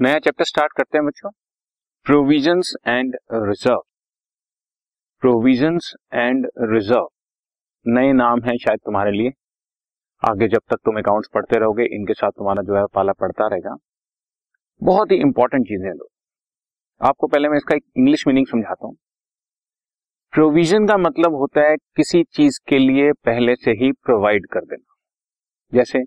नया chapter start करते हैं बच्चों। Provisions and reserve provisions and reserve नए नाम है शायद तुम्हारे लिए। आगे जब तक तुम अकाउंट्स पढ़ते रहोगे, इनके साथ तुम्हारा जो है पाला पड़ता रहेगा। बहुत ही इंपॉर्टेंट चीज़ें हैं आपको पहले मैं इसका एक इंग्लिश मीनिंग समझाता हूँ। प्रोविज़न का मतलब होता है किसी चीज़ के लिए पहले से ही प्रोवाइड कर देना। जैसे,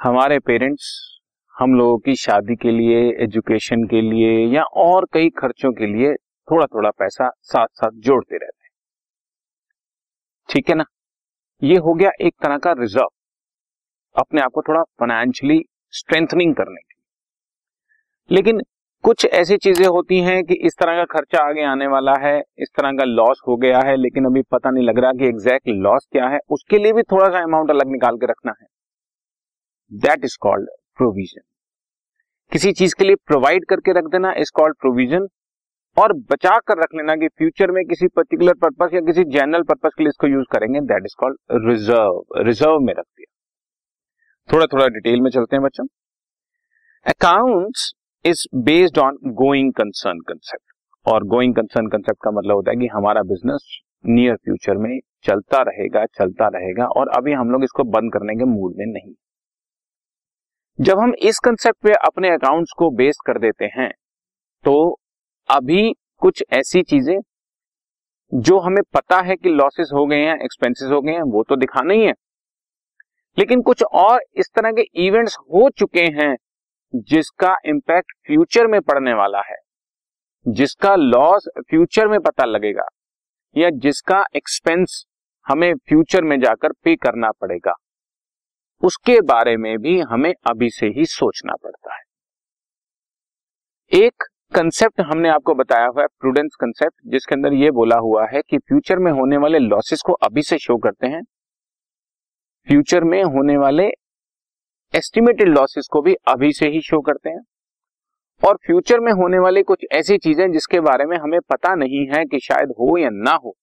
हमारे पेरेंट्स हम लोगों की शादी के लिए एजुकेशन के लिए, या और कई खर्चों के लिए थोड़ा थोड़ा पैसा साथ साथ जोड़ते रहते हैं। ठीक है ना? ये हो गया एक तरह का रिज़र्व अपने आप को थोड़ा फाइनेंशियली स्ट्रेंथनिंग करने की लेकिन कुछ ऐसी चीज़ें होती हैं कि इस तरह का खर्चा आगे आने वाला है, इस तरह का लॉस हो गया है, लेकिन अभी पता नहीं लग रहा कि एग्जैक्ट लॉस क्या है, उसके लिए भी थोड़ा सा अमाउंट अलग निकाल के रखना है। दैट इज़ कॉल्ड प्रोविज़न किसी चीज़ के लिए प्रोवाइड करके रख देना इज़ कॉल्ड प्रोविज़न और बचा कर रख लेना कि फ्यूचर में किसी पर्टिकुलर पर्पस या किसी जनरल पर्पस के लिए इसको यूज़ करेंगे that is called reserve reserve में रख दिया। थोड़ा थोड़ा डिटेल में चलते हैं बच्चों। Accounts is based on going concern concept और गोइंग कंसर्न कंसेप्ट का मतलब होता है कि हमारा बिज़नेस नियर फ्यूचर में चलता रहेगा चलता रहेगा और अभी हम लोग इसको बंद करने के मूड में नहीं। जब हम इस कंसेप्ट पे अपने अकाउंट्स को बेस कर देते हैं तो अभी कुछ ऐसी चीज़ें जो हमें पता है कि लॉसेस हो गए हैं एक्सपेंसेस हो गए हैं, वो तो दिखाना ही है। लेकिन कुछ और इस तरह के इवेंट्स हो चुके हैं, जिसका इंपैक्ट फ्यूचर में पड़ने वाला है, जिसका लॉस फ्यूचर में पता लगेगा, या जिसका एक्सपेंस हमें फ्यूचर में जाकर पे करना पड़ेगा। उसके बारे में भी हमें अभी से ही सोचना पड़ता है। एक कंसेप्ट हमने आपको बताया हुआ है प्रूडेंस कंसेप्ट जिसके अंदर यह बोला हुआ है कि फ्यूचर में होने वाले लॉसेस को अभी से शो करते हैं। फ्यूचर में होने वाले एस्टिमेटेड लॉसेस को भी अभी से ही शो करते हैं। और फ्यूचर में होने वाली कुछ ऐसी चीज़ें जिसके बारे में हमें पता नहीं है कि शायद हो या ना हो,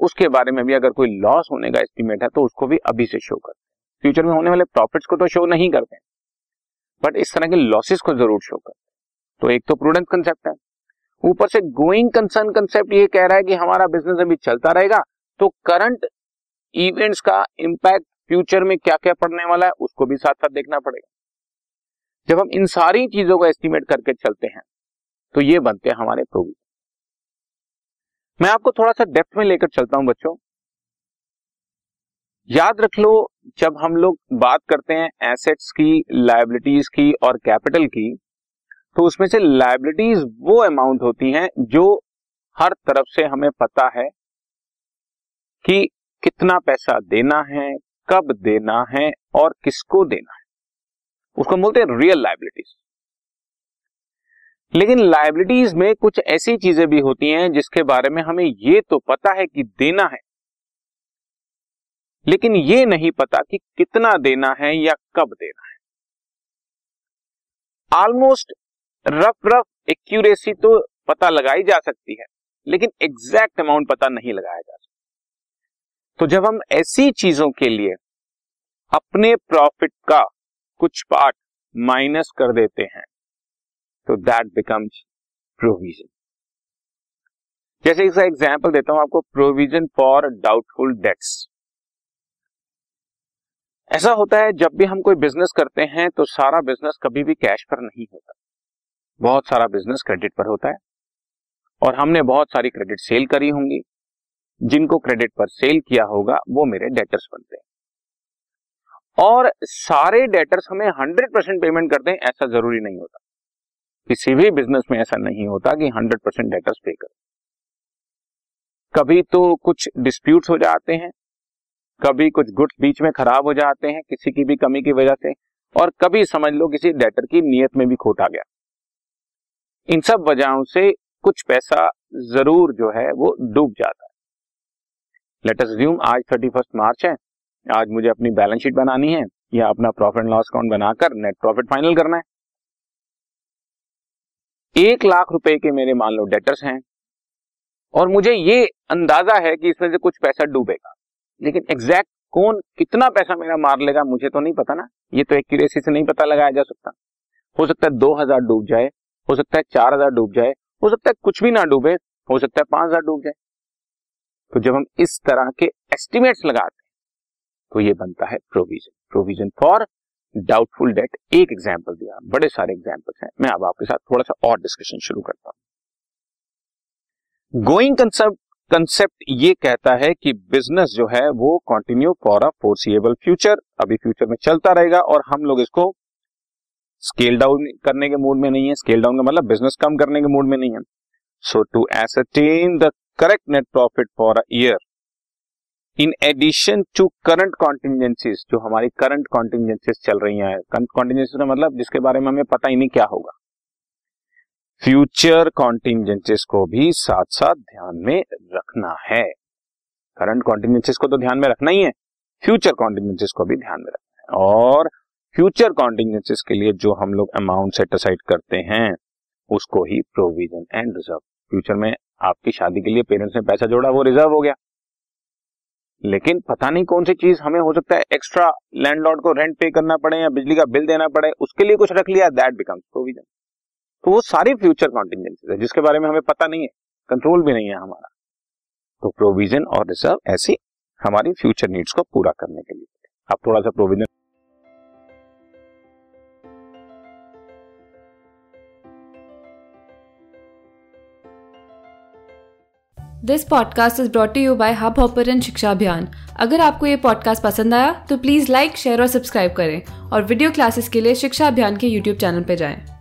उसके बारे में भी अगर कोई लॉस होने का एस्टिमेट है तो उसको भी अभी से शो करते हैं। फ्यूचर में होने वाले प्रॉफिट्स को तो शो नहीं करते। बट इस तरह के लॉसेस को ज़रूर शो करते। तो एक तो प्रूडेंस कंसेप्ट है। ऊपर से गोइंग कंसर्न कंसेप्ट ये कह रहा है कि हमारा बिज़नेस अभी चलता रहेगा तो करंट इवेंट्स का इंपैक्ट फ्यूचर में क्या क्या पड़ने वाला है, उसको भी साथ साथ देखना पड़ेगा। जब हम इन सारी चीज़ों को एस्टिमेट करके चलते हैं तो ये बनते हैं हमारे प्रोविज़न मैं आपको थोड़ा सा डेप्थ में लेकर चलता हूँ बच्चों। याद रख लो, जब हम लोग बात करते हैं एसेट्स की लाइबिलिटीज की और कैपिटल की तो उसमें से लाइबिलिटीज वो अमाउंट होती हैं जो हर तरफ़ से हमें पता है कि कितना पैसा देना है, कब देना है और किसको देना है। उसको बोलते हैं रियल लाइबिलिटीज लेकिन लाइबिलिटीज में कुछ ऐसी चीज़ें भी होती हैं जिसके बारे में हमें ये तो पता है कि देना है। लेकिन ये नहीं पता कि कितना देना है या कब देना है। ऑलमोस्ट रफ रफ एक्यूरेसी तो पता लगाई जा सकती है, लेकिन एग्जैक्ट अमाउंट पता नहीं लगाया जा सकता। तो जब हम ऐसी चीज़ों के लिए अपने प्रॉफिट का कुछ पार्ट माइनस कर देते हैं तो दैट बिकम्स प्रोविज़न जैसे इसका एग्ज़ाम्पल देता हूँ, आपको प्रोविज़न फॉर डाउटफुल डेट्स ऐसा होता है, जब भी हम कोई बिज़नेस करते हैं तो सारा बिज़नेस कभी भी कैश पर नहीं होता। बहुत सारा बिज़नेस क्रेडिट पर होता है। और हमने बहुत सारी क्रेडिट सेल करी होंगी। जिनको क्रेडिट पर सेल किया होगा, वो मेरे डेटर्स बनते हैं। और सारे डेटर्स हमें हंड्रेड परसेंट पेमेंट करते हैं, ऐसा ज़रूरी नहीं होता। किसी भी बिज़नेस में ऐसा नहीं होता कि हंड्रेड परसेंट डेटर्स पे करें। कभी तो कुछ डिस्प्यूट्स हो जाते हैं कभी कुछ गुड्स बीच में खराब हो जाते हैं, किसी की भी कमी की वजह से, और कभी समझ लो किसी डेटर की नीयत में भी खोट गया। इन सब वजहों से कुछ पैसा ज़रूर जो है वो डूब जाता है। लेट अस ज्यूम आज थर्टी फ़र्स्ट मार्च है, आज मुझे अपनी बैलेंस शीट बनानी है, या अपना प्रॉफिट एंड लॉस अकाउंट बनाकर नेट प्रॉफिट फाइनल करना है। एक लाख रुपए के मेरे मान लो डेटर्स हैं, और मुझे ये अंदाज़ा है कि इसमें से कुछ पैसा डूबेगा। लेकिन एग्जैक्ट कौन कितना पैसा मेरा मार लेगा, मुझे तो नहीं पता ना। ये तो एक्यूरेसी से नहीं पता लगाया जा सकता। हो सकता है दो हज़ार डूब जाए, हो सकता है चार हज़ार डूब जाए, हो सकता है कुछ भी ना डूबे, हो सकता है पाँच हज़ार डूब जाए। तो जब हम इस तरह के एस्टिमेट्स लगाते हैं तो ये बनता है provision provision for doubtful debt एक एग्ज़ाम्पल दिया। बड़े सारे एग्जाम्पल्स हैं। मैं अब आपके साथ थोड़ा सा और डिस्कशन शुरू करता हूँ। गोइंग कंसेप्ट कंसेप्ट ये कहता है कि बिज़नेस जो है वो continue for a foreseeable future अभी फ्यूचर में चलता रहेगा और हम लोग इसको स्केल डाउन करने के मूड में नहीं है। स्केल डाउन का मतलब बिज़नेस कम करने के मूड में नहीं है। So to ascertain the correct net profit for a year in addition to current contingencies जो हमारी करंट कॉन्टिजेंसीज चल रही हैं कॉन्टिजेंसीज का मतलब जिसके बारे में हमें पता ही नहीं क्या होगा। फ्यूचर कॉन्टिजेंसीज को भी साथ साथ ध्यान में रखना है। करंट कॉन्टिजेंसीज को तो ध्यान में रखना ही है। फ्यूचर कॉन्टिजेंसीज को भी ध्यान में रखना है। और फ्यूचर कॉन्टिजेंसीज के लिए जो हम लोग अमाउंट सेट असाइड करते हैं, उसको ही प्रोविज़न एंड रिज़र्व फ्यूचर में आपकी शादी के लिए पेरेंट्स ने पैसा जोड़ा, वो रिज़र्व हो गया। लेकिन पता नहीं कौन सी चीज़ हमें हो सकता है एक्स्ट्रा लैंडलॉर्ड को रेंट पे करना पड़े या बिजली का बिल देना पड़े, उसके लिए कुछ रख लिया दैट बिकम्स प्रोविज़न तो वो सारी फ्यूचर कॉन्टिजेंसी है, जिसके बारे में हमें पता नहीं है, कंट्रोल भी नहीं है हमारा। तो प्रोविज़न और रिज़र्व ऐसी हमारी फ्यूचर नीड्स को पूरा करने के लिए। अब थोड़ा सा provision this podcast is brought you by Hubhopper शिक्षा अभियान अगर आपको ये पॉडकास्ट पसंद आया तो प्लीज़ लाइक शेयर और सब्सक्राइब करें और वीडियो क्लासेस के लिए शिक्षा अभियान के यूट्यूब चैनल पर जाएँ।